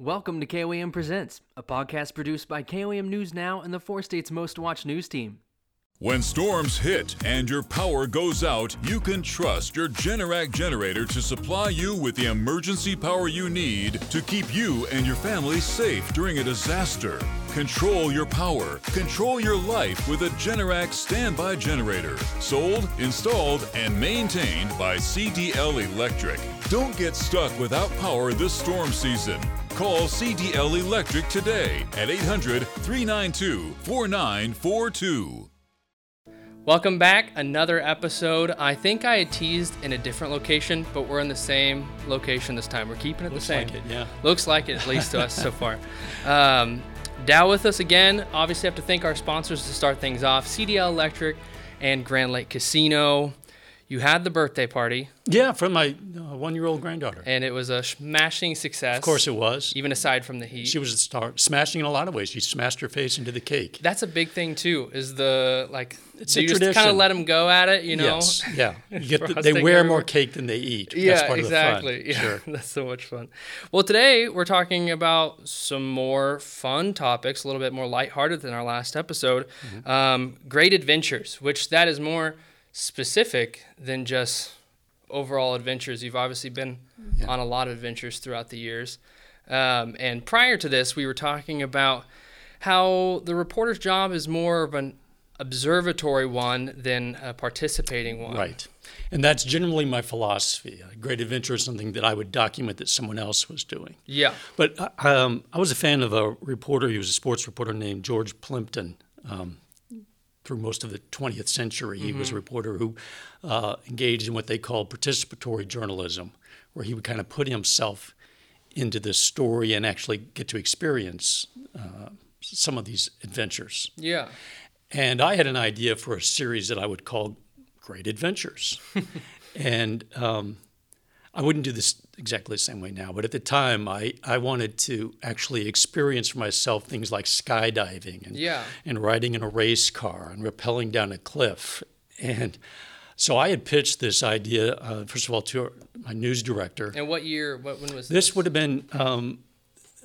Welcome to KOAM Presents, a podcast produced by KOAM News Now and the four states' most watched news team. When storms hit and your power goes out, you can trust your Generac generator to supply you with the emergency power you need to keep you and your family safe during a disaster. Control your power, control your life with a Generac standby generator. Sold, installed, and maintained by CDL Electric. Don't get stuck without power this storm season. Call CDL Electric today at 800 392 4942. Welcome back. Another episode. I think I had teased in a different location, but we're in the same location this time. We're keeping it Looks the same. like it, yeah. Looks like it, at least to us so far. Um, Dowe with us again. Obviously, have to thank our sponsors to start things off CDL Electric and Grand Lake Casino. You had the birthday party, Yeah, from my uh, one-year-old granddaughter. and it was a smashing success. Of course, it was. Even aside from the heat. She was a star, smashing in a lot of ways. She smashed her face into the cake. That's a big thing too. Is the like It's you a just kind of let them go at it, you know? Yes, yeah. You get the, they wear everywhere. more cake than they eat. Yeah, That's part exactly. Of the Yeah. Sure. that's so much fun. Well, today we're talking about some more fun topics, a little bit more lighthearted than our last episode. Mm-hmm. Um, great adventures, which that is more specific than just overall adventures. You've obviously been Yeah. on a lot of adventures throughout the years. Um, and prior to this, we were talking about how the reporter's job is more of an observatory one than a participating one. Right. And that's generally my philosophy. A great adventure is something that I would document that someone else was doing. Yeah. But uh, um, I was a fan of a reporter. He was a sports reporter named George Plimpton. Um, through most of the 20th century, he was a reporter who uh, engaged in what they called participatory journalism, where he would kind of put himself into the story and actually get to experience uh, some of these adventures. Yeah. And I had an idea for a series that I would call Great Adventures. and um, I wouldn't do this exactly the same way now, but at the time, I, I wanted to actually experience for myself things like skydiving and, Yeah. and riding in a race car and rappelling down a cliff. And so I had pitched this idea, uh, first of all, to my news director. And what year? What when was This This would have been um,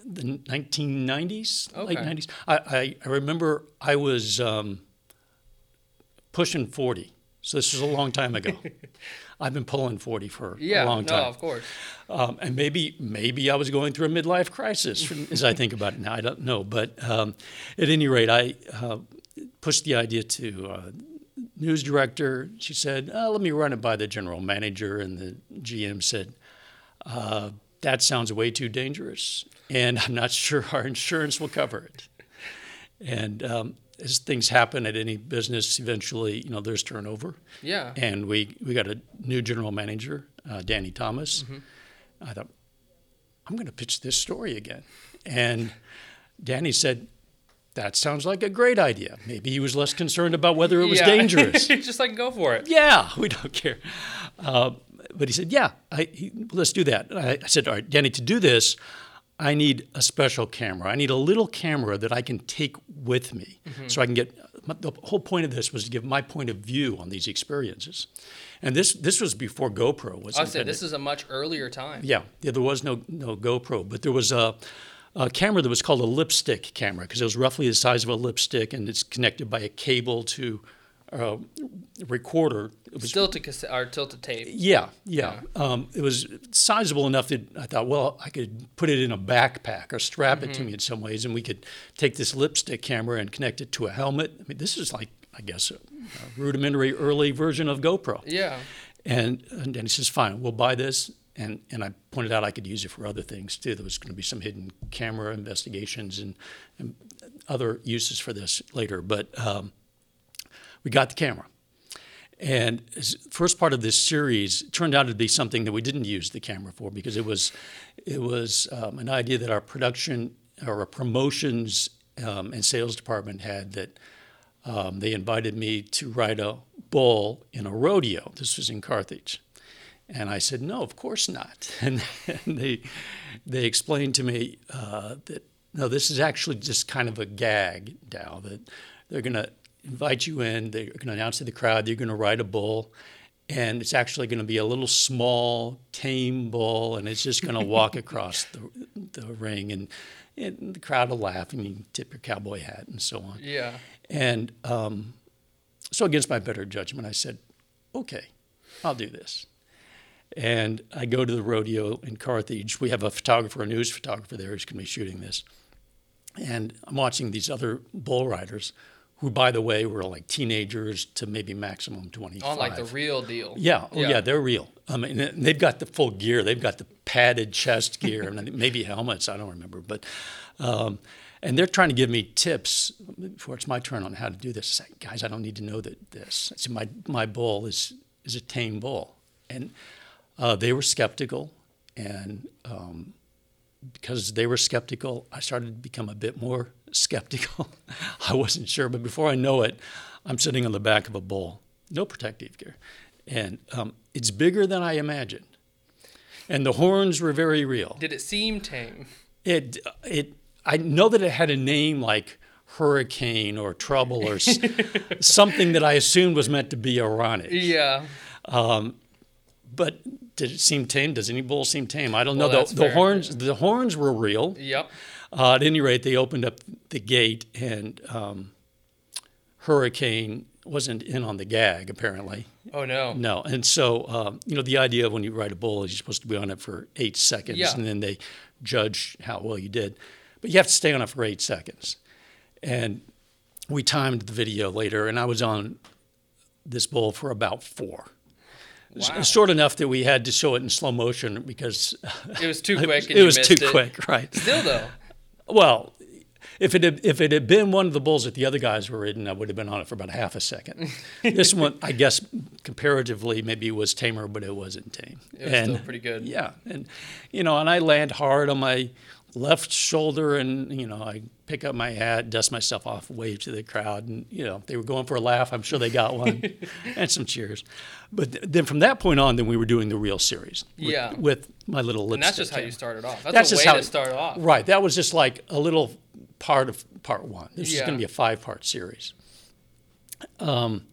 the 1990s, late 90s. I, I, I remember I was um, pushing 40. So this was a long time ago. I've been pulling 40 for Yeah. a long time. Yeah, no, of course. Um, and maybe maybe I was going through a midlife crisis as I think about it now. I don't know. But um, at any rate, I uh, pushed the idea to uh, news director. She said, uh, "Let me run it by the general manager." And the GM said, uh, "That sounds way too dangerous, and I'm not sure our insurance will cover it." And um, as things happen at any business, eventually, you know, there's turnover Yeah. and we we got a new general manager, uh, Danny Thomas. Mm-hmm. I thought, I'm going to pitch this story again, and Danny said, "That sounds like a great idea." Maybe he was less concerned about whether it was Yeah. dangerous. Just like go for it. yeah, we don't care. Uh, but he said, "Yeah, I, he, let's do that." I, I said, "All right, Danny, to do this." I need a special camera. I need a little camera that I can take with me Mm-hmm. so I can get. The whole point of this was to give my point of view on these experiences. And this this was before GoPro was I said this is a much earlier time. Yeah, yeah, there was no no GoPro, but there was a, a camera that was called a lipstick camera because it was roughly the size of a lipstick and it's connected by a cable to a recorder. It was Still to cassette or tilted tape. yeah, yeah. Um, it was sizable enough that I thought, well, I could put it in a backpack or strap it to Mm-hmm. me in some ways, and we could take this lipstick camera and connect it to a helmet. I mean, this is like, I guess, a, a rudimentary early version of GoPro. Yeah. And, and then he says, fine, we'll buy this. And, and I pointed out I could use it for other things too. There was going to be some hidden camera investigations and, and other uses for this later. But um, we got the camera. And first part of this series turned out to be something that we didn't use the camera for because it was, it was um, an idea that our production or our promotions um, and sales department had that um, they invited me to ride a bull in a rodeo. This was in Carthage. And I said, no, of course not. And, and they, they explained to me uh, that, no, this is actually just kind of a gag, Dowe, that they're going to invite you in, they're going to announce to the crowd, you're going to ride a bull, and it's actually going to be a little small, tame bull, and it's just going to walk across the, the ring, and, and the crowd will laugh, and you tip your cowboy hat and so on. Yeah. And um, so, against my better judgment, I said, okay, I'll do this. And I go to the rodeo in Carthage. We have a photographer, a news photographer there who's going to be shooting this. And I'm watching these other bull riders who, by the way, were like teenagers to maybe maximum 25. On like the real deal. Yeah, oh yeah, they're real. I mean, they've got the full gear. They've got the padded chest gear and maybe helmets. I don't remember, but um, and they're trying to give me tips before it's my turn on how to do this. Say, Guys, I don't need to know that this. I said, my my bull is is a tame bull, and uh, they were skeptical, and um, because they were skeptical, I started to become a bit more skeptical. I wasn't sure, but before I know it, I'm sitting on the back of a bull, no protective gear, and um, it's bigger than I imagined, and the horns were very real. Did it seem tame? It it I know that it had a name like hurricane or trouble or something that I assumed was meant to be ironic. Yeah. Um, but did it seem tame? Does any bull seem tame? I don't Well, know. The, the horns, the horns were real. Yep. Uh, at any rate, they opened up the gate, and um, Hurricane wasn't in on the gag. Apparently, Oh no. no. And so, um, you know, the idea of when you ride a bull is you're supposed to be on it for eight seconds, Yeah. and then they judge how well you did. But you have to stay on it for eight seconds. And we timed the video later, and I was on this bull for about four. Wow. Short enough that we had to show it in slow motion because It was too quick. And it was too it. quick, right? Still though. Well, if it had, if it had been one of the bulls that the other guys were ridden, I would have been on it for about half a second. this one, I guess, comparatively, maybe was tamer, but it wasn't tame. It was still pretty good. Yeah, and you know, and I land hard on my left shoulder, and you know, I pick up my hat, dust myself off, wave to the crowd, and you know, they were going for a laugh. I'm sure they got one, and some cheers. But th- then from that point on, then we were doing the real series. With, Yeah. with my little lipstick. And that's just how you started off. That's, That's a just way how to start off. Right. That was just like a little part of part one. This is going to be a five part series. Um,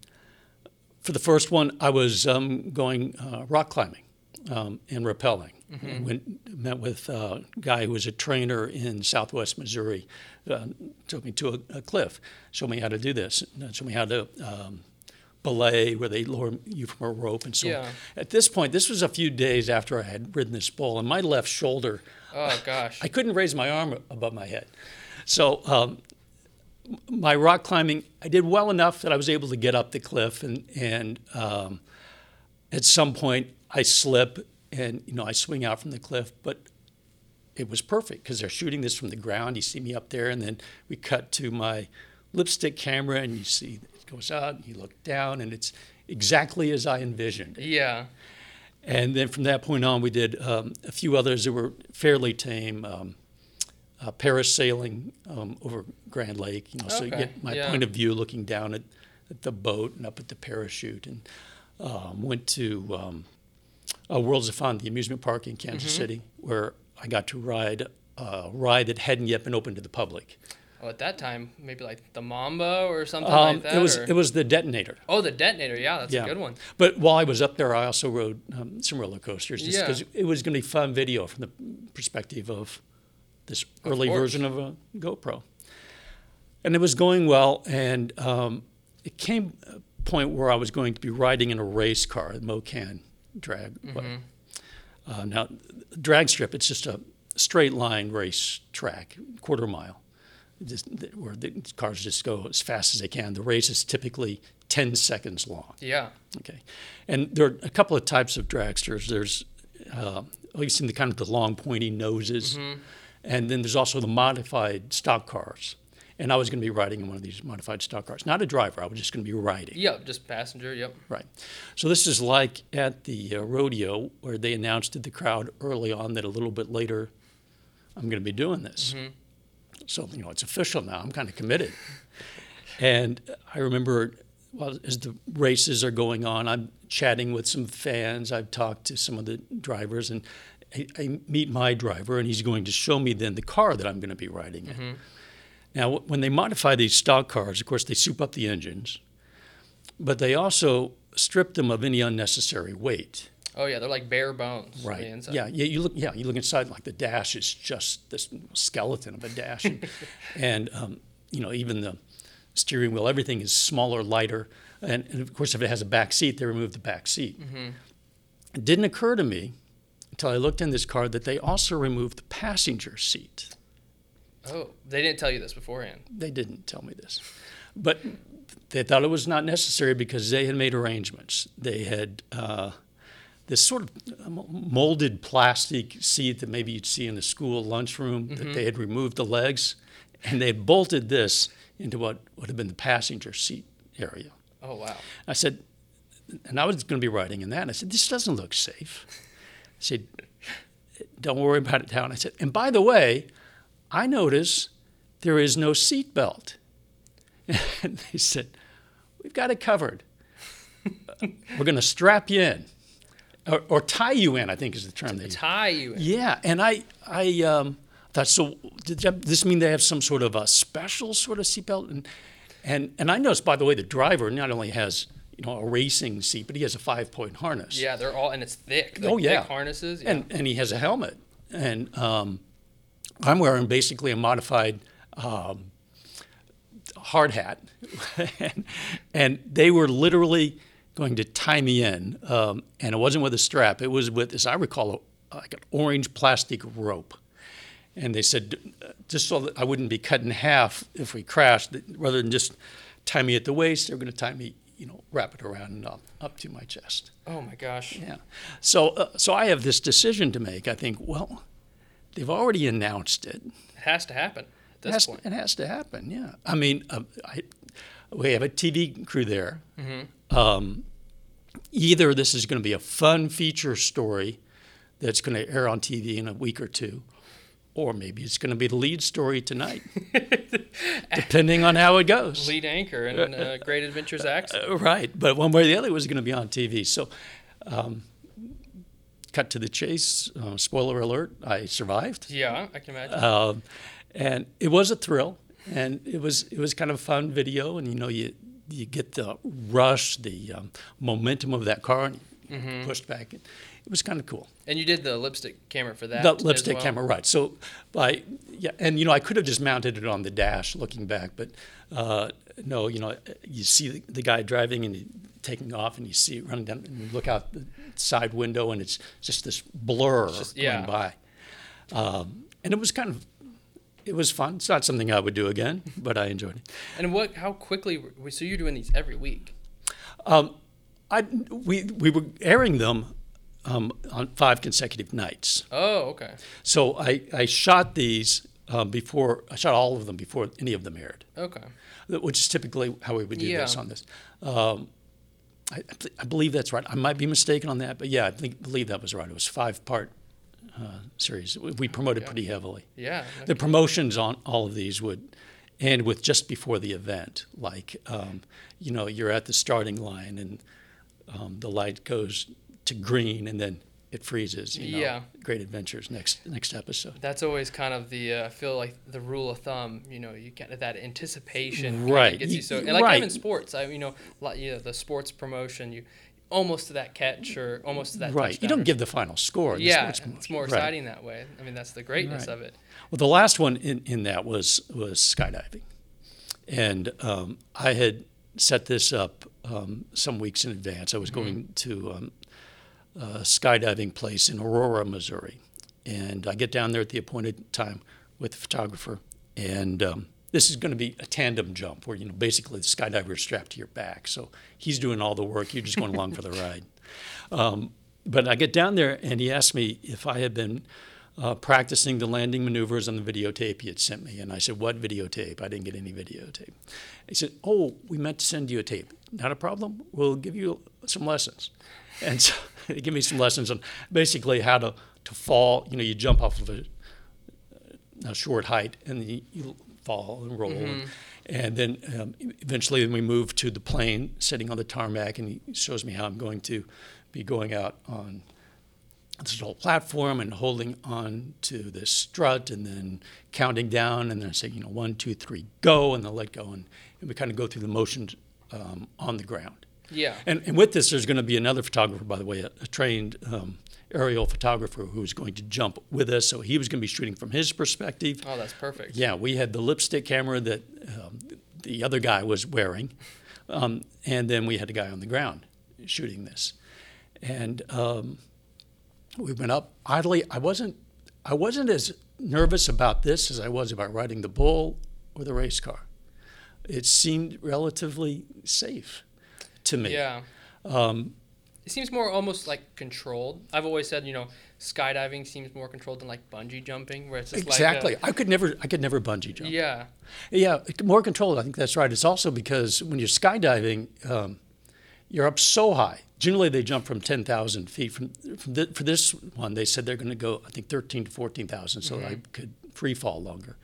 for the first one, I was um, going uh, rock climbing um, and rappelling. Mm-hmm. Went, met with a guy who was a trainer in southwest Missouri. Uh, took me to a, a cliff, showed me how to do this, uh, showed me how to um, belay, where they lower you from a rope and so on. At this point, this was a few days after I had ridden this bull, and my left shoulder Oh gosh. I couldn't raise my arm above my head. So um, my rock climbing, I did well enough that I was able to get up the cliff, and and um, at some point I slip, and you know I swing out from the cliff, but it was perfect because they're shooting this from the ground. You see me up there, and then we cut to my lipstick camera, and you see it goes out, and you look down, and it's exactly as I envisioned. yeah. And then from that point on, we did um, a few others that were fairly tame. Um, uh, parasailing um, over Grand Lake, you know, so you get my yeah. point of view looking down at, at the boat and up at the parachute. And um, went to um, uh, Worlds of Fun, the amusement park in Kansas Mm-hmm. City, where I got to ride a ride that hadn't yet been open to the public. Oh, at that time, maybe like the Mamba or something Um, like that. it was or- it was the detonator. oh, the detonator. Yeah, that's Yeah. a good one. But while I was up there, I also rode um, some roller coasters just Yeah. because it was going to be fun video from the perspective of this early course. version of a GoPro. And it was going well, and um, it came a point where I was going to be riding in a race car, the Mo-Kan drag. Uh, now, drag strip, it's just a straight line race track, quarter mile, just, where the cars just go as fast as they can. The race is typically 10 seconds long. Yeah. Okay, and there are a couple of types of dragsters. There's uh, at least in the kind of the long pointy noses, and then there's also the modified stock cars. And I was going to be riding in one of these modified stock cars, not a driver. I was just going to be riding. Yep. Just passenger. Yep. Right. So this is like at the uh, rodeo where they announced to the crowd early on that a little bit later, I'm going to be doing this. So you know it's official now. I'm kind of committed. and I remember, well, as the races are going on, I'm chatting with some fans. I've talked to some of the drivers, and I, I meet my driver, and he's going to show me then the car that I'm going to be riding in. Now, when they modify these stock cars, of course, they soup up the engines, but they also strip them of any unnecessary weight. Oh yeah, they're like bare bones. on the Right. inside. Yeah. Yeah. You look. Yeah. You look inside. Like the dash is just this skeleton of a dash, and, and um, you know even the steering wheel, everything is smaller, lighter, and, and of course if it has a back seat, they remove the back seat. It didn't occur to me until I looked in this car that they also removed the passenger seat. Oh, they didn't tell you this beforehand. They didn't tell me this, but they thought it was not necessary because they had made arrangements. They had uh, this sort of molded plastic seat that maybe you'd see in the school lunchroom that they had removed the legs, and they had bolted this into what would have been the passenger seat area. Oh wow. I said, and I was going to be riding in that. And I said, this doesn't look safe. I said, don't worry about it, Dowe. I said, and by the way, I notice there is no seat belt. And they said, we've got it covered. We're going to strap you in, or, or tie you in. I think is the term they use. Tie you. In. Yeah, and I, I um, thought, so did that- this mean they have some sort of a special sort of seatbelt? And, and, and I noticed, by the way, the driver not only has, you know, a racing seat, but he has a five-point harness. Yeah, they're all and it's thick. Oh, yeah. Thick harnesses. Yeah. And, and he has a helmet. And um, I'm wearing basically a modified um, hard hat. and, and they were literally going to tie me in. Um, and it wasn't with a strap, it was with, as I recall, a, like an orange plastic rope. And they said, just so that I wouldn't be cut in half if we crashed, that rather than just tie me at the waist, they were going to tie me, you know, wrap it around and up, up to my chest. oh my gosh. Yeah. So, uh, so I have this decision to make. I think, well, they've already announced it. It has to happen at It this has, point. it has to happen. Yeah. I mean, uh, I, we have a TV crew there. Um, either this is going to be a fun feature story that's going to air on TV in a week or two, or maybe it's going to be the lead story tonight, depending on how it goes. Lead anchor in uh, Great Adventures X. Uh, right, but one way or the other it was going to be on TV. So, um, cut to the chase. Uh, spoiler alert: I survived, Yeah, I can imagine. um, and it was a thrill, and it was it was kind of a fun video. And you know, you you get the rush, the um, momentum of that car, and you pushed back. It was kind of cool. and you did the lipstick camera for that. The lipstick well? camera, right? So, by yeah, and you know, I could have just mounted it on the dash, looking back, but uh, no, you know, you see the, guy driving and taking off, and you see it running down, and you look out the side window, and it's just this blur just- going yeah. by, um, and it was kind of, it was fun. It's not something I would do again, but I enjoyed it. And what? How quickly? So you're doing these every week? Um, I we we were airing them um, on five consecutive nights. Oh, okay. So I, I shot these um, before, I shot all of them before any of them aired, Okay. which is typically how we would do this on this. Um, I, I believe that's right. I might be mistaken on that, but yeah, I think, believe that was right. It was five part uh, series. We, we promoted pretty heavily. Yeah. The promotions on all of these would end with just before the event, like um, you know you're at the starting line and um, the light goes to green and then it freezes. You know, Yeah. Great Adventures next next episode. That's always kind of the uh, I feel like the rule of thumb. You know, you get that anticipation. Right. Gets you so and like right. even sports. I you know, like, you know the sports promotion. You almost to that catch or almost to that Right. You don't give the final score. Yeah, it's more promotion. Right. exciting that way. I mean, that's the greatness Right. of it. Well, the last one in, in that was was skydiving, and um, I had set this up um, some weeks in advance. I was going to um, a skydiving place in Aurora, Missouri, and I get down there at the appointed time with the photographer, and um, this is going to be a tandem jump where you know basically the skydiver is strapped to your back, so he's doing all the work, you're just going along for the ride. Um, but I get down there, and he asked me if I had been uh, practicing the landing maneuvers on the videotape he had sent me. And I said, What videotape? I didn't get any videotape. He said, Oh, we meant to send you a tape. Not a problem. We'll give you some lessons. And so they give me some lessons on basically how to, to fall. You know, you jump off of a, a short height and you, you fall and roll. And, and then um, eventually we move to the plane sitting on the tarmac and he shows me how I'm going to be going out on this whole platform and holding on to this strut and then counting down and then saying, you know, one, two, three, go, and they'll let go. And, and we kind of go through the motions um, on the ground. Yeah. And, and with this, there's going to be another photographer, by the way, a, a trained um, aerial photographer who's going to jump with us. So he was going to be shooting from his perspective. Oh, that's perfect. Yeah, we had the lipstick camera that um, the other guy was wearing, um, and then we had a guy on the ground shooting this, and um, we went up idly. I wasn't, I wasn't as nervous about this as I was about riding the bull or the race car. It seemed relatively safe to me. Yeah. Um, it seems more almost like controlled. I've always said, you know, skydiving seems more controlled than like bungee jumping, where it's just exactly. Like a, I could never, I could never bungee jump. Yeah. Yeah, more controlled. I think that's right. It's also because when you're skydiving, um, you're up so high. Generally, they jump from 10,000 feet. From, from the, for this one, they said they're going to go, I think, 13 to 14,000, so mm-hmm. I could free fall longer.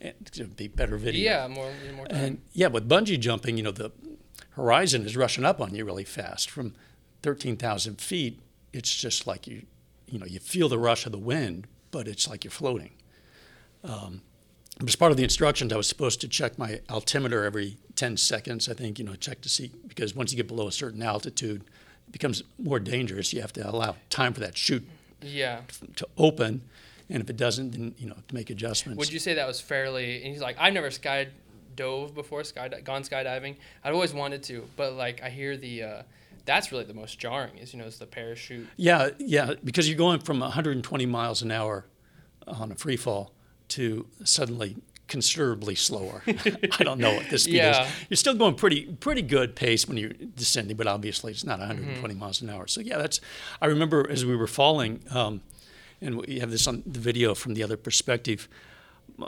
And it'd be better video. Yeah, more, more time. And yeah, with bungee jumping, you know, the horizon is rushing up on you really fast. From 13,000 feet, it's just like you, you know, you feel the rush of the wind, but it's like you're floating. Um, as part of the instructions, I was supposed to check my altimeter every 10 seconds, I think, you know, check to see, because once you get below a certain altitude, it becomes more dangerous. You have to allow time for that chute yeah. to open. And if it doesn't, then, you know, to make adjustments. Would you say that was fairly, and he's like, I've never sky dove before, sky gone skydiving. I've always wanted to, but like I hear the, uh, that's really the most jarring is, you know, is the parachute. Yeah, yeah, because you're going from 120 miles an hour on a free fall to suddenly considerably slower. I don't know what the speed yeah. is. You're still going pretty pretty good pace when you're descending, but obviously it's not 120 mm-hmm. miles an hour. So yeah, that's. I remember as we were falling, um, and we have this on the video from the other perspective.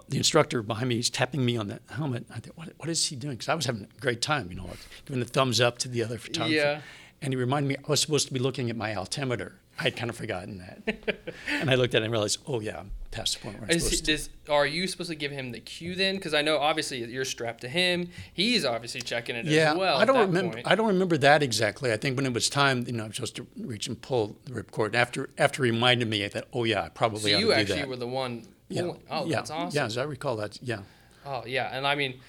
The instructor behind me is tapping me on the helmet. I thought, what, what is he doing? Because I was having a great time, you know, giving the thumbs up to the other photographer. Yeah. And he reminded me I was supposed to be looking at my altimeter. I had kind of forgotten that. and I looked at it and realized, oh, yeah, I'm past the point where I'm is, supposed does, Are you supposed to give him the cue then? Because I know obviously you're strapped to him. He's obviously checking it yeah, as well. I don't remember. Point. I don't remember that exactly. I think when it was time, you know, I'm supposed to reach and pull the ripcord. And after after reminded me, I thought, oh yeah, I probably so to you actually were the one. Yeah. Oh, yeah. that's awesome. Yeah, as I recall that. Yeah. Oh yeah, and I mean,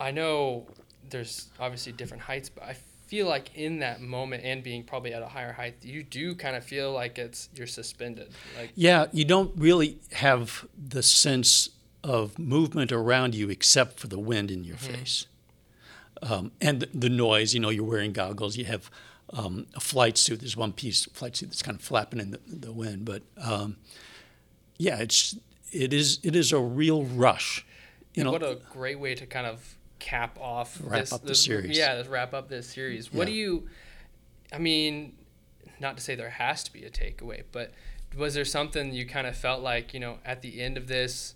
I know there's obviously different heights, but I feel like in that moment and being probably at a higher height, you do kind of feel like it's you're suspended. Like yeah, you don't really have the sense of movement around you except for the wind in your mm-hmm. face um, and the noise. You know, you're wearing goggles. You have um, a flight suit. There's one piece flight suit that's kind of flapping in the, the wind, but um, yeah, it's it is it is a real rush. You know, what a great way to kind of cap off wrap this, up the this, series. Yeah, let's wrap up this series. What yeah. do you? I mean, not to say there has to be a takeaway, but was there something you kind of felt like you know at the end of this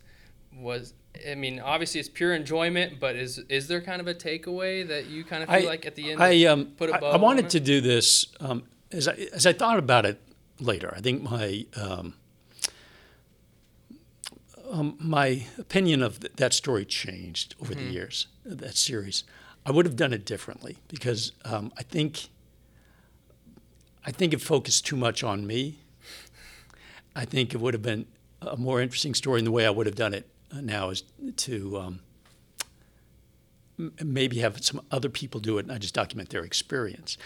was? I mean, obviously it's pure enjoyment, but is is there kind of a takeaway that you kind of feel I, like at the end? I um, put a bow I, I wanted to do this um, as I as I thought about it later. I think my um, um, my opinion of th- that story changed over mm-hmm. the years, that series. I would have done it differently because um, I think I think it focused too much on me. I think it would have been a more interesting story in the way I would have done it uh, now is to um, m- maybe have some other people do it and I just document their experience.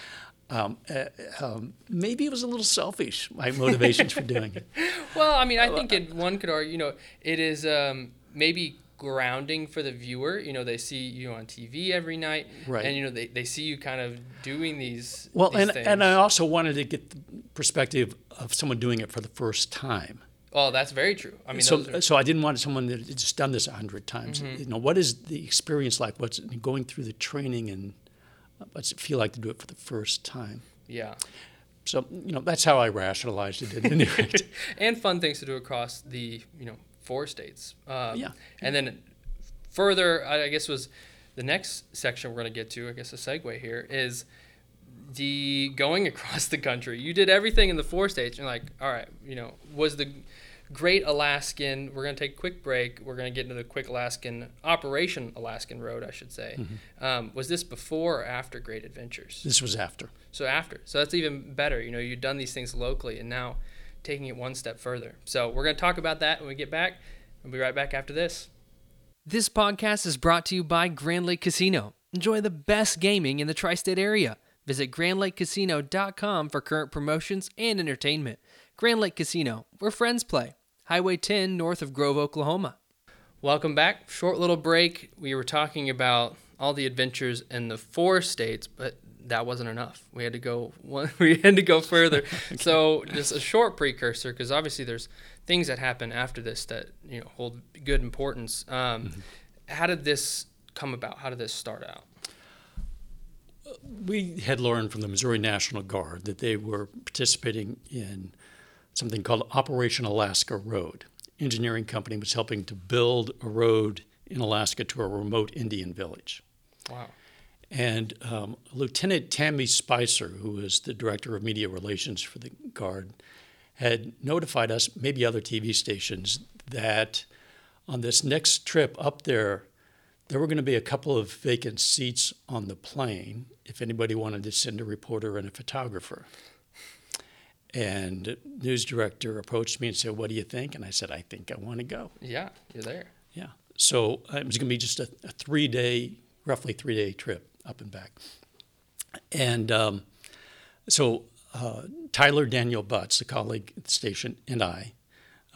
Um, uh, um, maybe it was a little selfish, my motivations for doing it. Well, I mean, I think it, one could argue, you know, it is um, maybe grounding for the viewer. You know, they see you on TV every night, right. and you know they, they see you kind of doing these. Well, these and things. and I also wanted to get the perspective of someone doing it for the first time. Oh, that's very true. I mean, so are... so I didn't want someone that had just done this a hundred times. Mm-hmm. You know, what is the experience like? What's going through the training and what's it feel like to do it for the first time? Yeah. So you know that's how I rationalized it at any rate. and fun things to do across the you know four states. Um, yeah. And then further, I guess was the next section we're going to get to. I guess a segue here is the going across the country. You did everything in the four states. You're like, all right, you know, was the Great Alaskan. We're going to take a quick break. We're going to get into the Quick Alaskan Operation Alaskan Road, I should say. Mm-hmm. Um, was this before or after Great Adventures? This was after. So after. So that's even better. You know, you've done these things locally, and now taking it one step further. So we're going to talk about that when we get back. We'll be right back after this. This podcast is brought to you by Grand Lake Casino. Enjoy the best gaming in the tri state area. Visit GrandLakeCasino.com for current promotions and entertainment. Grand Lake Casino, where friends play. Highway 10 north of Grove, Oklahoma. Welcome back. Short little break. We were talking about all the adventures in the four states, but that wasn't enough. We had to go one, we had to go further. okay. So just a short precursor, because obviously there's things that happen after this that you know hold good importance. Um, mm-hmm. How did this come about? How did this start out? We had learned from the Missouri National Guard that they were participating in something called Operation Alaska Road. Engineering company was helping to build a road in Alaska to a remote Indian village. Wow. And um, Lieutenant Tammy Spicer, who was the director of media relations for the Guard, had notified us, maybe other TV stations, that on this next trip up there, there were going to be a couple of vacant seats on the plane if anybody wanted to send a reporter and a photographer. And news director approached me and said, "What do you think?" And I said, "I think I want to go." Yeah, you're there. Yeah. So uh, it was going to be just a, a three-day, roughly three-day trip up and back. And um, so uh, Tyler Daniel Butts, a colleague at the station, and I,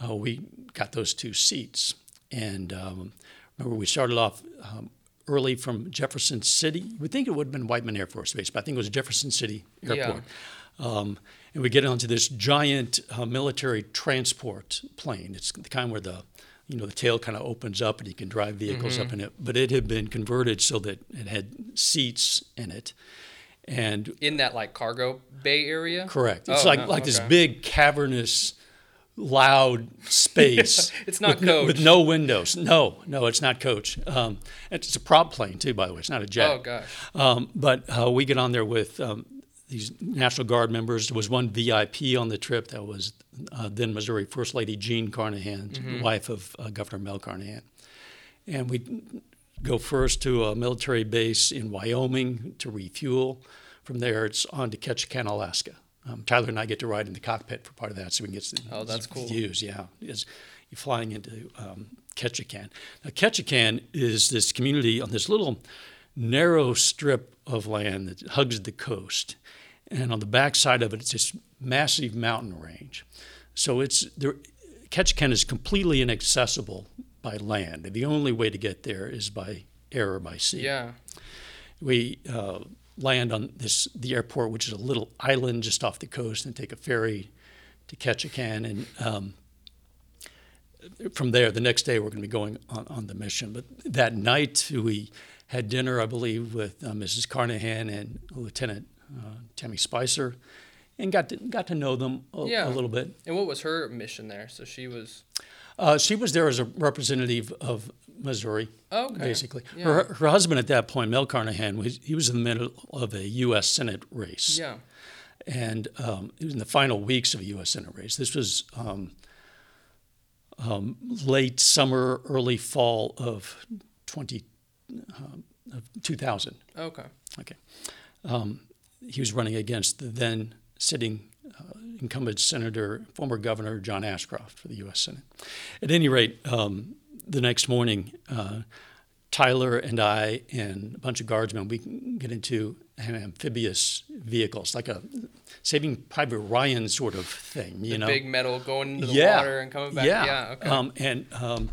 uh, we got those two seats. And um, remember, we started off um, early from Jefferson City. Would think it would have been Whiteman Air Force Base, but I think it was Jefferson City Airport. Yeah. Um, and we get onto this giant uh, military transport plane. It's the kind where the you know the tail kind of opens up and you can drive vehicles mm-hmm. up in it. But it had been converted so that it had seats in it. And in that like cargo bay area. Correct. It's oh, like no, like okay. this big cavernous loud space. it's not with, coach. with no windows. No, no, it's not coach. Um, it's a prop plane too, by the way. It's not a jet. Oh gosh. Um, but uh, we get on there with um, these National Guard members. There was one VIP on the trip that was uh, then Missouri First Lady Jean Carnahan, mm-hmm. wife of uh, Governor Mel Carnahan, and we go first to a military base in Wyoming to refuel. From there, it's on to Ketchikan, Alaska. Um, Tyler and I get to ride in the cockpit for part of that, so we can get some oh, that's cool. views. Yeah, as you're flying into um, Ketchikan. Now, Ketchikan is this community on this little narrow strip of land that hugs the coast, and on the backside of it, it's this massive mountain range. So it's there. Ketchikan is completely inaccessible by land. The only way to get there is by air or by sea. Yeah. We uh, land on this the airport, which is a little island just off the coast, and take a ferry to Ketchikan. And um, from there, the next day, we're going to be going on, on the mission. But that night, we had dinner, I believe, with uh, Mrs. Carnahan and Lieutenant uh, Tammy Spicer, and got to, got to know them a, yeah. a little bit. And what was her mission there? So she was. Uh, she was there as a representative of Missouri, okay. basically. Yeah. Her, her husband at that point, Mel Carnahan, was, he was in the middle of a U.S. Senate race. Yeah. And um, it was in the final weeks of a U.S. Senate race. This was um, um, late summer, early fall of 20, uh, of 2000. Okay. Okay. Um, he was running against the then sitting uh, incumbent Senator, former Governor John Ashcroft for the U.S. Senate. At any rate, um, the next morning, uh, Tyler and I and a bunch of guardsmen, we get into an amphibious vehicles, like a Saving Private Ryan sort of thing. You the know, big metal going into the yeah. water and coming back. Yeah, yeah okay. Um, and um,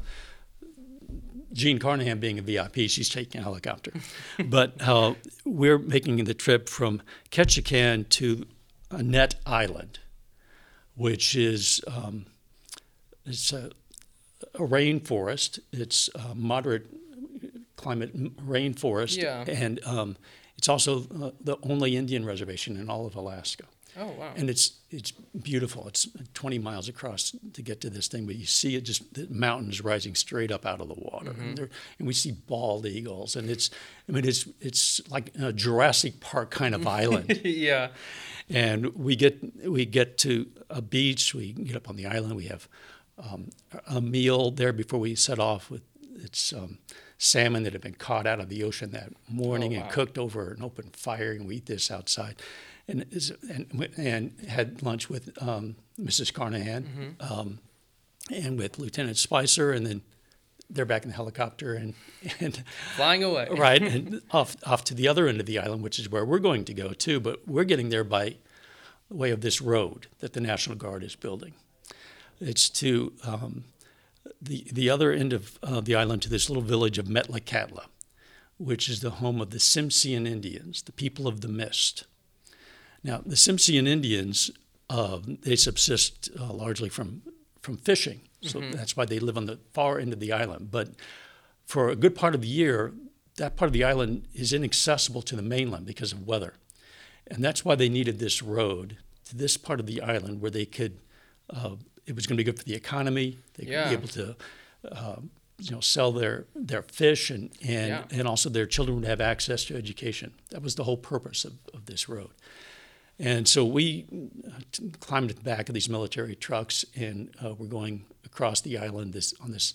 Jean Carnahan being a VIP, she's taking a helicopter. but uh, we're making the trip from Ketchikan to Annette Island, which is um, it's a, a, rainforest. It's a moderate climate rainforest, yeah. and um, it's also uh, the only Indian reservation in all of Alaska. Oh wow! And it's it's beautiful. It's 20 miles across to get to this thing, but you see it just the mountains rising straight up out of the water, mm-hmm. and, and, we see bald eagles, and it's I mean it's it's like a Jurassic Park kind of island. yeah. And we get we get to a beach. We get up on the island. We have um, a meal there before we set off with it's um, salmon that had been caught out of the ocean that morning oh, wow. and cooked over an open fire, and we eat this outside and and, and had lunch with um, Mrs. Carnahan mm-hmm. um, and with Lieutenant Spicer, and then they're back in the helicopter and, and flying away. right, and off off to the other end of the island, which is where we're going to go too. But we're getting there by way of this road that the National Guard is building. It's to um, the the other end of uh, the island to this little village of Metlakatla, which is the home of the Tsimshian Indians, the people of the mist. Now, the Tsimshian Indians uh, they subsist uh, largely from from fishing, so mm-hmm. that's why they live on the far end of the island. But for a good part of the year, that part of the island is inaccessible to the mainland because of weather. And that's why they needed this road to this part of the island where they could, uh, it was going to be good for the economy. They could be able to, uh, you know, sell their, their fish and, and, yeah. and also their children would have access to education. That was the whole purpose of, of this road. And so we uh, climbed the back of these military trucks and uh, we're going across the island this, on this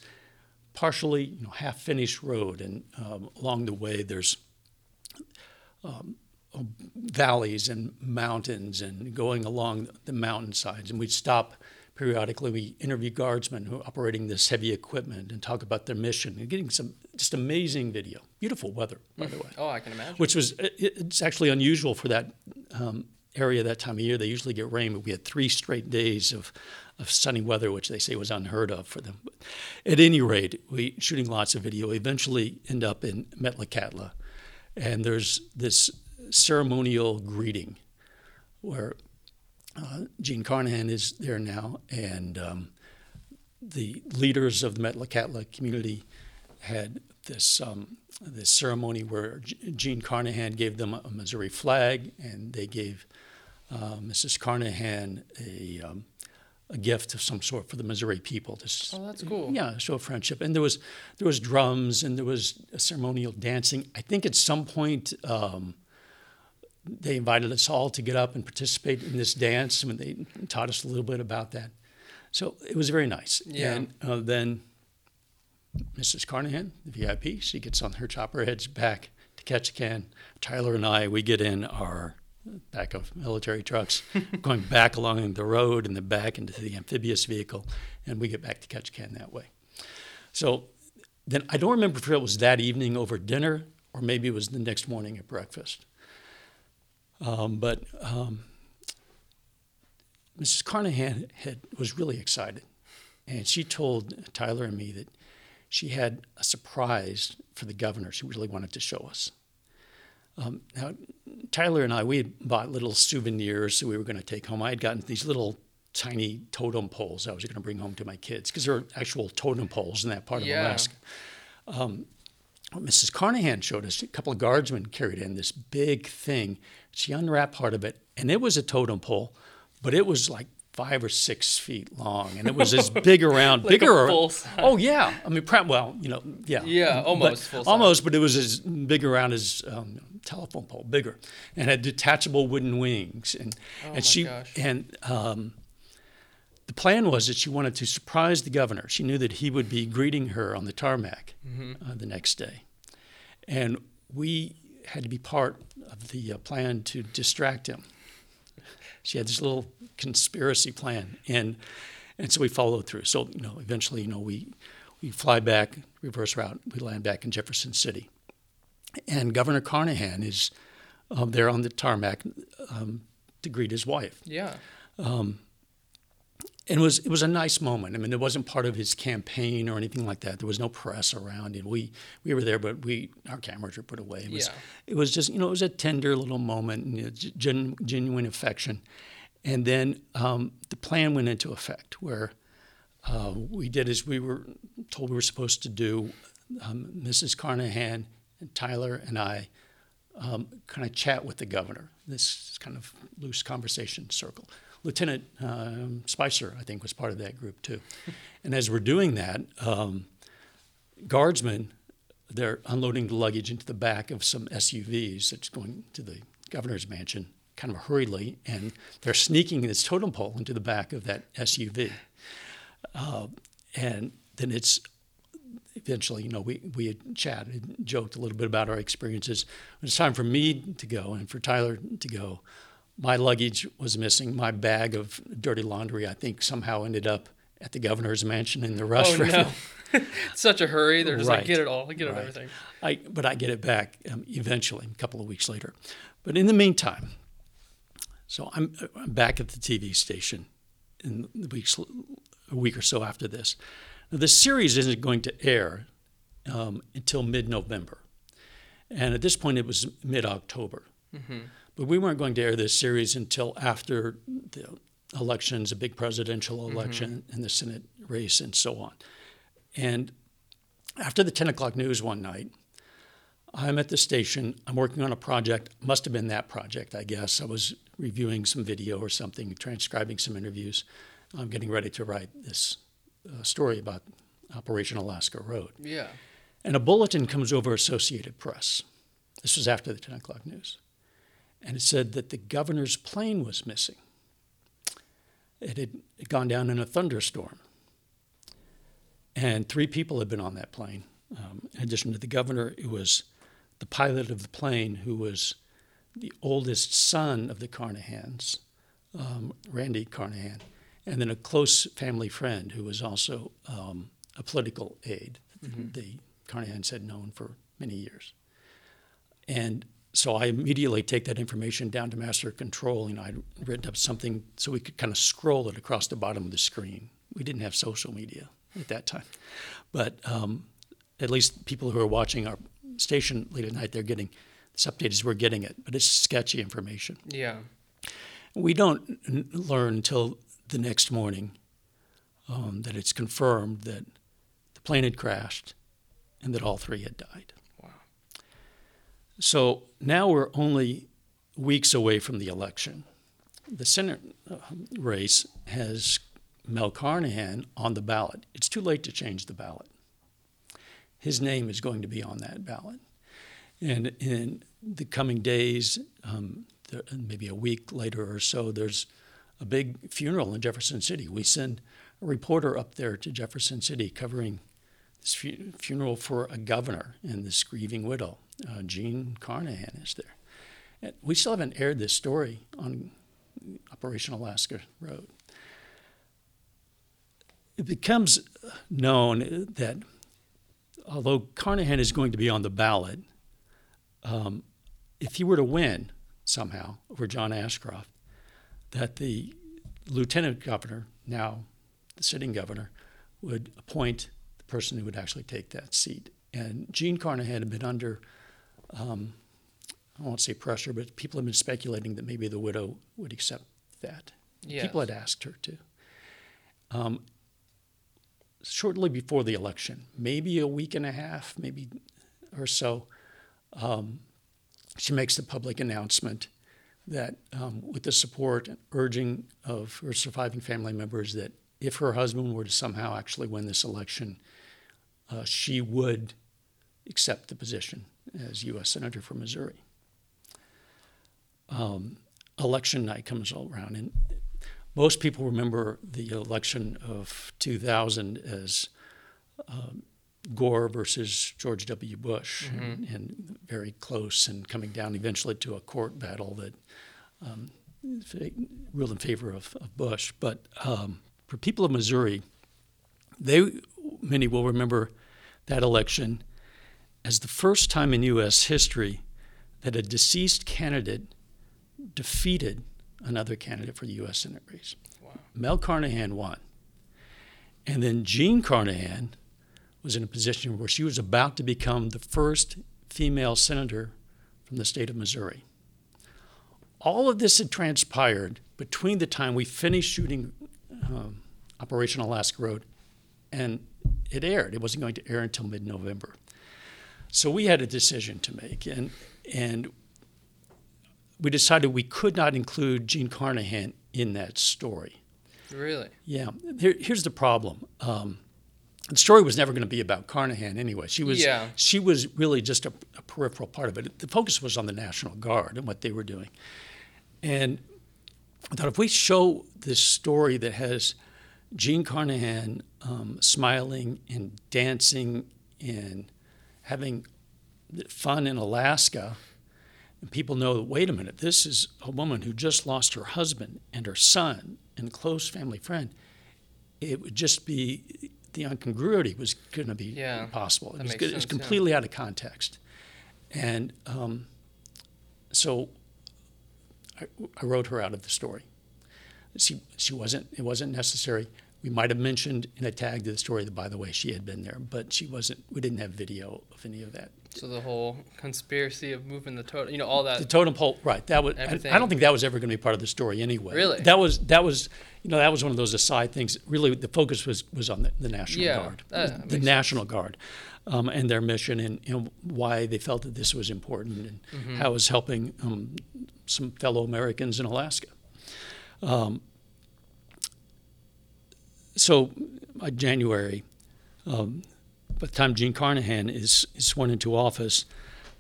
partially, you know, half finished road. And um, along the way, there's um, valleys and mountains and going along the mountainsides. And we'd stop periodically. We interview guardsmen who are operating this heavy equipment and talk about their mission and getting some just amazing video. Beautiful weather, by the way. Oh, I can imagine. Which was, it's actually unusual for that um, area that time of year. They usually get rain, but we had three straight days of, of sunny weather, which they say was unheard of for them. But at any rate, we shooting lots of video. We eventually end up in Metlakatla, and there's this ceremonial greeting where uh, Jean Carnahan is there now, and um, the leaders of the Metlakatla community had this um, this ceremony where Jean Carnahan gave them a Missouri flag, and they gave uh, Mrs. Carnahan a um, a gift of some sort for the Missouri people. This, oh, that's cool. Yeah, show of friendship. And there was there was drums and there was ceremonial dancing. I think at some point um, they invited us all to get up and participate in this dance, and they taught us a little bit about that. So it was very nice. Yeah. And uh, then Mrs. Carnahan, the VIP, she gets on her chopper, heads back to Ketchikan. Tyler and I, we get in our back of military trucks, going back along the road and then back into the amphibious vehicle, and we get back to Ketchikan that way. So then I don't remember if it was that evening over dinner or maybe it was the next morning at breakfast. Um, but um, Mrs. Carnahan had, was really excited. And she told Tyler and me that she had a surprise for the governor she really wanted to show us. Um, now, Tyler and I, we had bought little souvenirs that we were going to take home. I had gotten these little tiny totem poles I was going to bring home to my kids because there are actual totem poles in that part of yeah. Alaska. Um, Mrs. Carnahan showed us a couple of guardsmen carried in this big thing. She unwrapped part of it, and it was a totem pole, but it was like five or six feet long, and it was as big around, like bigger. full size. Oh yeah, I mean, well, you know, yeah, yeah, almost but, almost, but it was as big around as um, telephone pole, bigger, and had detachable wooden wings, and oh and she gosh. and um, the plan was that she wanted to surprise the governor. She knew that he would be greeting her on the tarmac mm-hmm. uh, the next day, and we had to be part of the uh, plan to distract him. She had this little conspiracy plan, and and so we followed through. So you know, eventually, you know, we we fly back, reverse route, we land back in Jefferson City, and Governor Carnahan is um, there on the tarmac um, to greet his wife. Yeah. Um, and it was it was a nice moment. I mean, it wasn't part of his campaign or anything like that. There was no press around, and we we were there, but we our cameras were put away. It was yeah. it was just you know it was a tender little moment, and, you know, gen, genuine affection, and then um, the plan went into effect where uh, we did as we were told we were supposed to do. Um, Mrs. Carnahan and Tyler and I um, kind of chat with the governor. This kind of loose conversation circle. Lieutenant um, Spicer, I think, was part of that group too. and as we're doing that, um, guardsmen, they're unloading the luggage into the back of some SUVs that's going to the governor's mansion kind of hurriedly, and they're sneaking this totem pole into the back of that SUV. Uh, and then it's eventually, you know, we, we had chatted, joked a little bit about our experiences. When it's time for me to go and for Tyler to go, my luggage was missing. My bag of dirty laundry, I think, somehow ended up at the governor's mansion in the restroom. Oh, no. Such a hurry. They're just like, get it all, get it Right. everything. I, but I get it back um, eventually, a couple of weeks later. But in the meantime, so I'm, I'm back at the TV station in the weeks, a week or so after this. Now, the series isn't going to air um, until mid-November, and at this point it was mid-October. But we weren't going to air this series until after the elections, a big presidential election, and the Senate race, and so on. And after the 10 o'clock news one night, I'm at the station. I'm working on a project. Must have been that project, I guess. I was reviewing some video or something, transcribing some interviews. I'm getting ready to write this uh, story about Operation Alaska Road. Yeah. And a bulletin comes over Associated Press. This was after the 10 o'clock news. And it said that the governor's plane was missing. It had gone down in a thunderstorm. And three people had been on that plane. Um, in addition to the governor, it was the pilot of the plane, who was the oldest son of the Carnahans, um, Randy Carnahan, and then a close family friend who was also um, a political aide. The Carnahans had known for many years. And so I immediately take that information down to master control, and I'd written up something so we could kind of scroll it across the bottom of the screen. We didn't have social media at that time, but um, at least people who are watching our station late at night, they're getting this update as we're getting it, but it's sketchy information. Yeah. We don't n- learn until the next morning um, that it's confirmed that the plane had crashed and that all three had died. Wow. So now we're only weeks away from the election. The Senate uh, race has Mel Carnahan on the ballot. It's too late to change the ballot. His name is going to be on that ballot. And in the coming days, um, there, maybe a week later or so, there's a big funeral in Jefferson City. We send a reporter up there to Jefferson City covering this fu- funeral for a governor and this grieving widow. Uh, Jean Carnahan is there. And we still haven't aired this story on Operation Alaska Road. It becomes known that although Carnahan is going to be on the ballot, um, if he were to win somehow over John Ashcroft, that the lieutenant governor, now the sitting governor, would appoint the person who would actually take that seat. And Jean Carnahan had been under, um, I won't say pressure, but people have been speculating that maybe the widow would accept that. Yes. People had asked her to. Um, shortly before the election, maybe a week and a half, maybe or so, um, she makes the public announcement that, um, with the support and urging of her surviving family members, that if her husband were to somehow actually win this election, uh, she would accept the position as U.S. Senator for Missouri. Um, election night comes all around, and most people remember the election of 2000 as um, Gore versus George W. Bush, and, and very close, and coming down eventually to a court battle that um, ruled in favor of, of Bush. But um, for people of Missouri, they many will remember that election as the first time in U.S. history that a deceased candidate defeated another candidate for the U.S. Senate race. Mel Carnahan won. And then Jean Carnahan was in a position where she was about to become the first female senator from the state of Missouri. All of this had transpired between the time we finished shooting um, Operation Alaska Road and it aired. It wasn't going to air until mid November. So we had a decision to make, and, and we decided we could not include Jean Carnahan in that story. Really? Yeah, Here, here's the problem. Um, the story was never going to be about Carnahan anyway. She was Yeah. she was really just a, a peripheral part of it. The focus was on the National Guard and what they were doing. And I thought if we show this story that has Jean Carnahan um, smiling and dancing and having fun in Alaska, and people know that, wait a minute, this is a woman who just lost her husband and her son and close family friend, it would just be the incongruity was going to be Yeah, possible. It was, it was sense, yeah. completely out of context. And um, so I, I wrote her out of the story. She, she wasn't, it wasn't necessary. We might have mentioned in a tag to the story that, by the way, she had been there, but she wasn't, we didn't have video of any of that. So the whole conspiracy of moving the totem, you know, all that. The totem pole, right? That was. I- I don't think that was ever going to be part of the story anyway. Really? That was that was you know that was one of those aside things. Really, the focus was was on the, the National Yeah, Guard, that the, National Guard, um, and their mission and know, why they felt that this was important and Mm-hmm. how it was helping um, some fellow Americans in Alaska. Um, so, by January, um, by the time Jean Carnahan is, is sworn into office,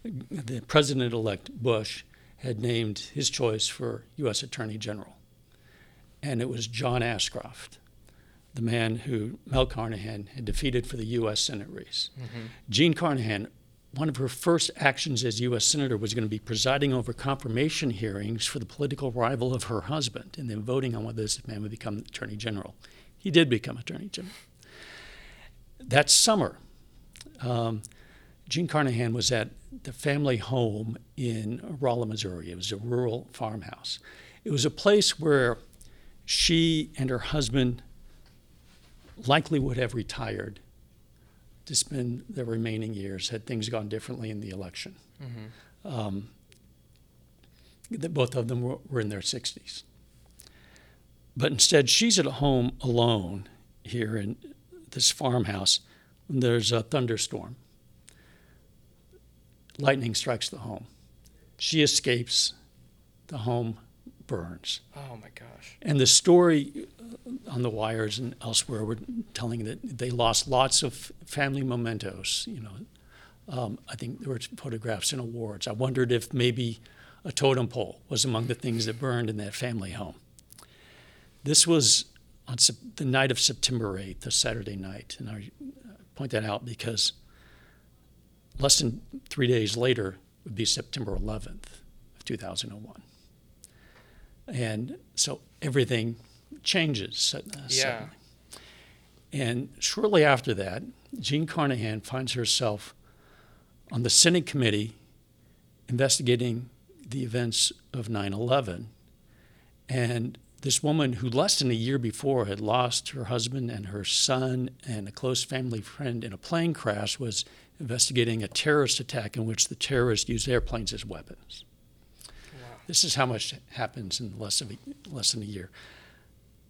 the president-elect Bush had named his choice for U.S. Attorney General, and it was John Ashcroft, the man who Mel Carnahan had defeated for the U.S. Senate race. Mm-hmm. Jean Carnahan, one of her first actions as U.S. Senator was going to be presiding over confirmation hearings for the political rival of her husband, and then voting on whether this man would become Attorney General. He did become Attorney General. That summer, um, Jean Carnahan was at the family home in Rolla, Missouri. It was a rural farmhouse. It was a place where she and her husband likely would have retired to spend their remaining years had things gone differently in the election. Um, that both of them were, were in their 60s. But instead, she's at home alone here in this farmhouse. There's a thunderstorm. Lightning strikes the home. She escapes. The home burns. Oh my gosh. And the story uh, on the wires and elsewhere were telling that they lost lots of family mementos. You know, um, I think there were photographs and awards. I wondered if maybe a totem pole was among the things that burned in that family home. This was on the night of September 8th, a Saturday night, and I point that out because less than three days later would be September 11th of 2001. And so everything changes uh, Yeah. suddenly. And shortly after that, Jean Carnahan finds herself on the Senate committee investigating the events of 9 11. And this woman, who less than a year before had lost her husband and her son and a close family friend in a plane crash, was investigating a terrorist attack in which the terrorists used airplanes as weapons. This is how much happens in less, of a, less than a year.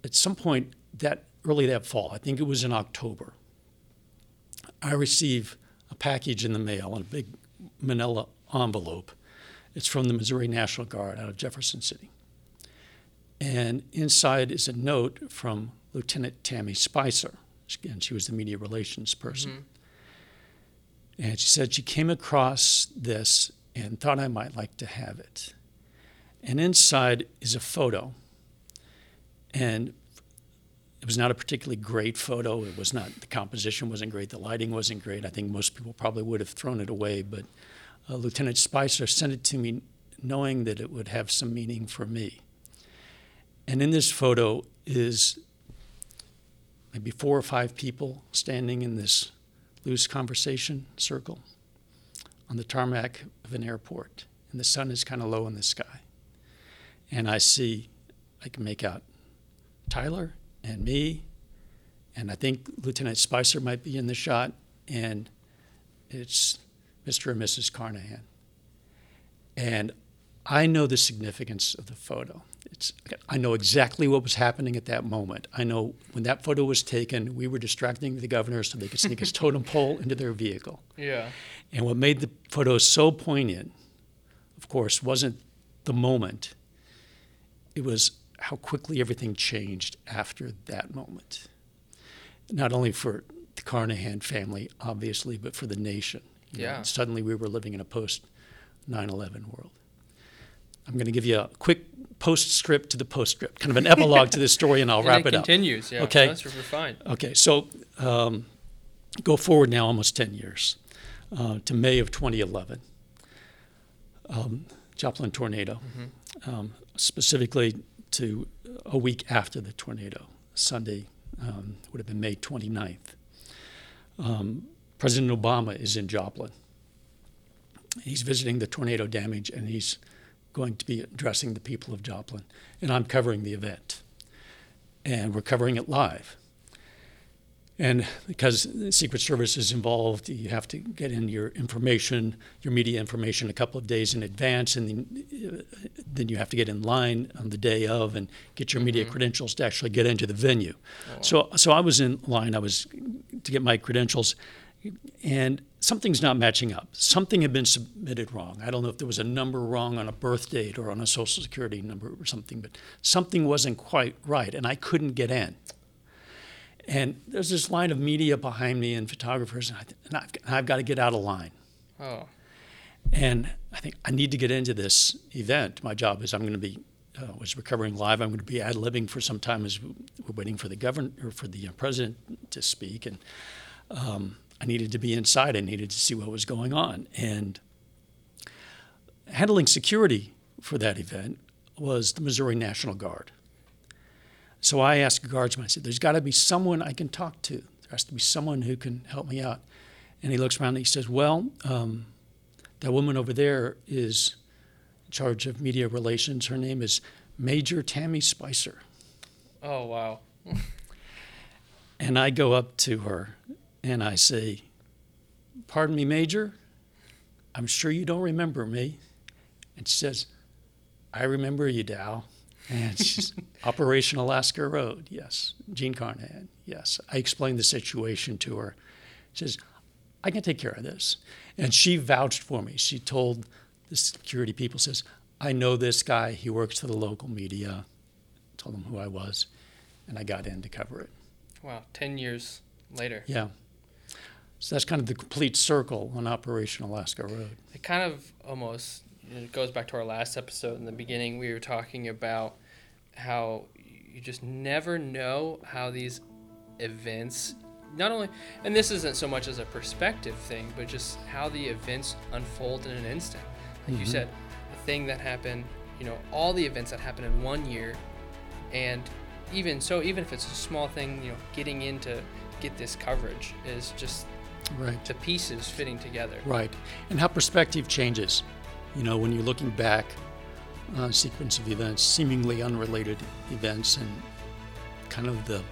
At some point, that early that fall, I think it was in October, I receive a package in the mail in a big manila envelope. It's from the Missouri National Guard out of Jefferson City. And inside is a note from Lieutenant Tammy Spicer. Again, she was the media relations person. And she said she came across this and thought I might like to have it. And inside is a photo. And it was not a particularly great photo. It was not, the composition wasn't great, the lighting wasn't great. I think most people probably would have thrown it away, but uh, Lieutenant Spicer sent it to me knowing that it would have some meaning for me. And in this photo is maybe four or five people standing in this loose conversation circle on the tarmac of an airport, and the sun is kind of low in the sky. And I see, I can make out Tyler and me, and I think Lieutenant Spicer might be in the shot, and it's Mr. and Mrs. Carnahan. And I know the significance of the photo. It's, I know exactly what was happening at that moment. I know when that photo was taken, we were distracting the governor so they could sneak his totem pole into their vehicle. Yeah. And what made the photo so poignant, of course, wasn't the moment, it was how quickly everything changed after that moment. Not only for the Carnahan family, obviously, but for the nation. Yeah. suddenly we were living in a post 9 11 world. I'm going to give you a quick postscript to the postscript, kind of an epilogue to this story, and I'll And wrap it it up. continues. Yeah. Okay. That's. Okay, so um, go forward now almost 10 years uh, to May of 2011. Um, Joplin tornado, um, specifically to a week after the tornado, Sunday um, would have been May 29th. Um, President Obama is in Joplin. He's visiting the tornado damage and he's going to be addressing the people of Joplin. And I'm covering the event. And we're covering it live. And because the Secret Service is involved, you have to get in your information, your media information, a couple of days in advance, and then, uh, then you have to get in line on the day of and get your media mm-hmm. credentials to actually get into the venue. Oh. So, so I was in line. I was to get my credentials, and something's not matching up. Something had been submitted wrong. I don't know if there was a number wrong on a birth date or on a social security number or something, but something wasn't quite right, and I couldn't get in. And there's this line of media behind me and photographers, and, I, have I've got to get out of line. Oh. And I think I need to get into this event. My job is I'm going to be uh, was recovering live. I'm going to be ad libbing for some time as we're waiting for the governor or for the uh, president to speak, and um, I needed to be inside. I needed to see what was going on, and handling security for that event was the Missouri National Guard. So I asked a guardsman, I said, There's got to be someone I can talk to. There has to be someone who can help me out. And he looks around and he says, Well, um, that woman over there is in charge of media relations. Her name is Major Tammy Spicer. Oh, wow. and I go up to her and I say, Pardon me, Major. I'm sure you don't remember me. And she says, I remember you, Dowe. And she's Operation Alaska Road, yes. Jean Carnahan, yes. I explained the situation to her. She says, I can take care of this. And she vouched for me. She told the security people, says, I know this guy. He works for the local media. Told them who I was, and I got in to cover it. Wow, 10 years later. Yeah. So that's kind of the complete circle on Operation Alaska Road. It kind of almost it goes back to our last episode in the beginning. We were talking about how you just never know how these events not only and this isn't so much as a perspective thing but just how the events unfold in an instant like mm-hmm. you said the thing that happened you know all the events that happen in one year and even so even if it's a small thing you know getting in to get this coverage is just right the pieces fitting together right and how perspective changes you know, when you're looking back on a sequence of events, seemingly unrelated events, and kind of the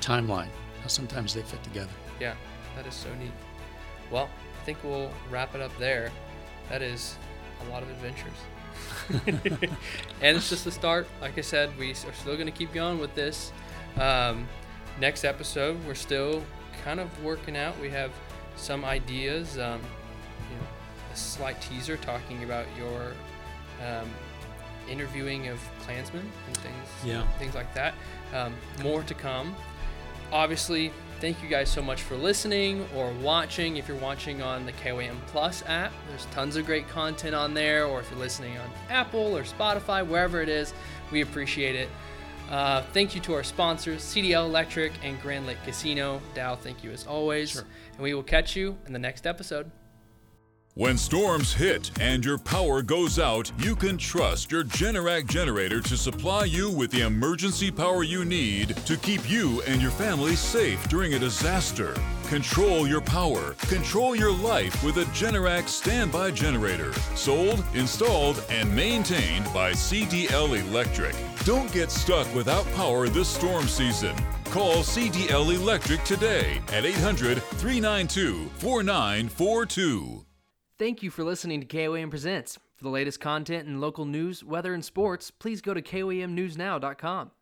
timeline, how sometimes they fit together. Yeah, that is so neat. Well, I think we'll wrap it up there. That is a lot of adventures. and it's just the start. Like I said, we are still going to keep going with this. Um, next episode, we're still kind of working out. We have some ideas. Um, a slight teaser talking about your um, interviewing of Klansmen and things, yeah. things like that. Um, more to come. Obviously, thank you guys so much for listening or watching. If you're watching on the KOAM Plus app, there's tons of great content on there. Or if you're listening on Apple or Spotify, wherever it is, we appreciate it. Uh, thank you to our sponsors, CDL Electric and Grand Lake Casino. Dowe, thank you as always. Sure. And we will catch you in the next episode. When storms hit and your power goes out, you can trust your Generac generator to supply you with the emergency power you need to keep you and your family safe during a disaster. Control your power, control your life with a Generac standby generator. Sold, installed, and maintained by CDL Electric. Don't get stuck without power this storm season. Call CDL Electric today at 800 392 4942. Thank you for listening to KOAM Presents. For the latest content and local news, weather, and sports, please go to KOAMNewsNow.com.